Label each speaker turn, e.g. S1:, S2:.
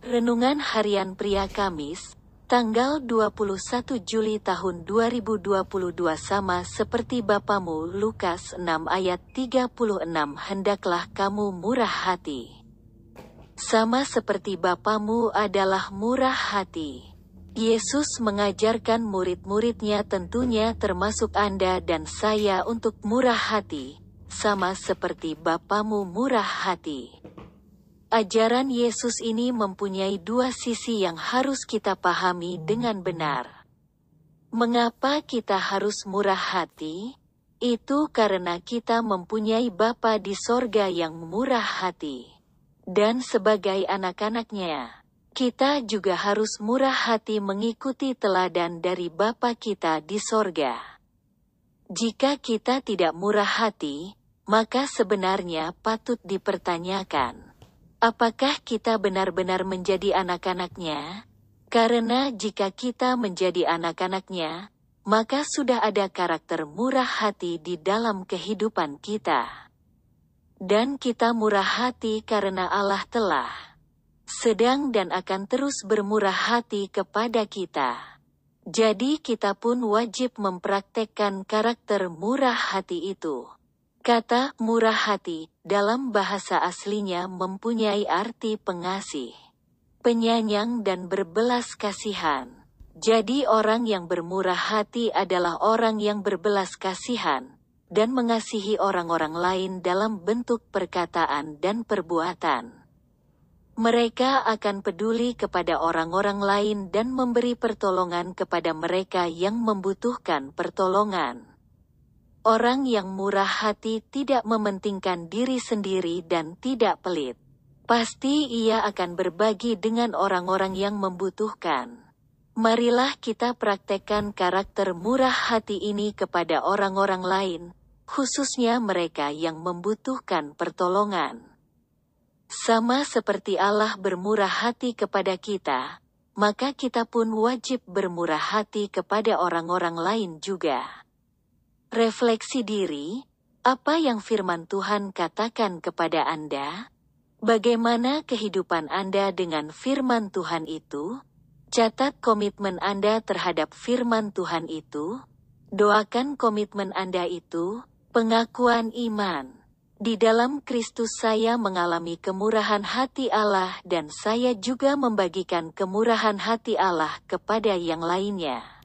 S1: Renungan Harian Pria Kamis, tanggal 21 Juli tahun 2022 sama seperti Bapamu Lukas 6 ayat 36 Hendaklah kamu murah hati. Sama seperti Bapamu adalah murah hati. Yesus mengajarkan murid-muridnya tentunya termasuk Anda dan saya untuk murah hati, sama seperti Bapamu murah hati. Ajaran Yesus ini mempunyai dua sisi yang harus kita pahami dengan benar. Mengapa kita harus murah hati? Itu karena kita mempunyai Bapa di sorga yang murah hati. Dan sebagai anak-anaknya, kita juga harus murah hati mengikuti teladan dari Bapa kita di sorga. Jika kita tidak murah hati, maka sebenarnya patut dipertanyakan Apakah kita benar-benar menjadi anak-anaknya? Karena jika kita menjadi anak-anaknya, maka sudah ada karakter murah hati di dalam kehidupan kita. Dan kita murah hati karena Allah telah sedang dan akan terus bermurah hati kepada kita. Jadi kita pun wajib mempraktekkan karakter murah hati itu. Kata murah hati dalam bahasa aslinya mempunyai arti pengasih, penyayang dan berbelas kasihan. Jadi orang yang bermurah hati adalah orang yang berbelas kasihan dan mengasihi orang-orang lain dalam bentuk perkataan dan perbuatan. Mereka akan peduli kepada orang-orang lain dan memberi pertolongan kepada mereka yang membutuhkan pertolongan. Orang yang murah hati tidak mementingkan diri sendiri dan tidak pelit. Pasti ia akan berbagi dengan orang-orang yang membutuhkan. Marilah kita praktekkan karakter murah hati ini kepada orang-orang lain, khususnya mereka yang membutuhkan pertolongan. Sama seperti Allah bermurah hati kepada kita, maka kita pun wajib bermurah hati kepada orang-orang lain juga. Refleksi diri, apa yang firman Tuhan katakan kepada Anda? Bagaimana kehidupan Anda dengan firman Tuhan itu? Catat komitmen Anda terhadap firman Tuhan itu. Doakan komitmen Anda itu, pengakuan iman. Di dalam Kristus saya mengalami kemurahan hati Allah dan saya juga membagikan kemurahan hati Allah kepada yang lainnya.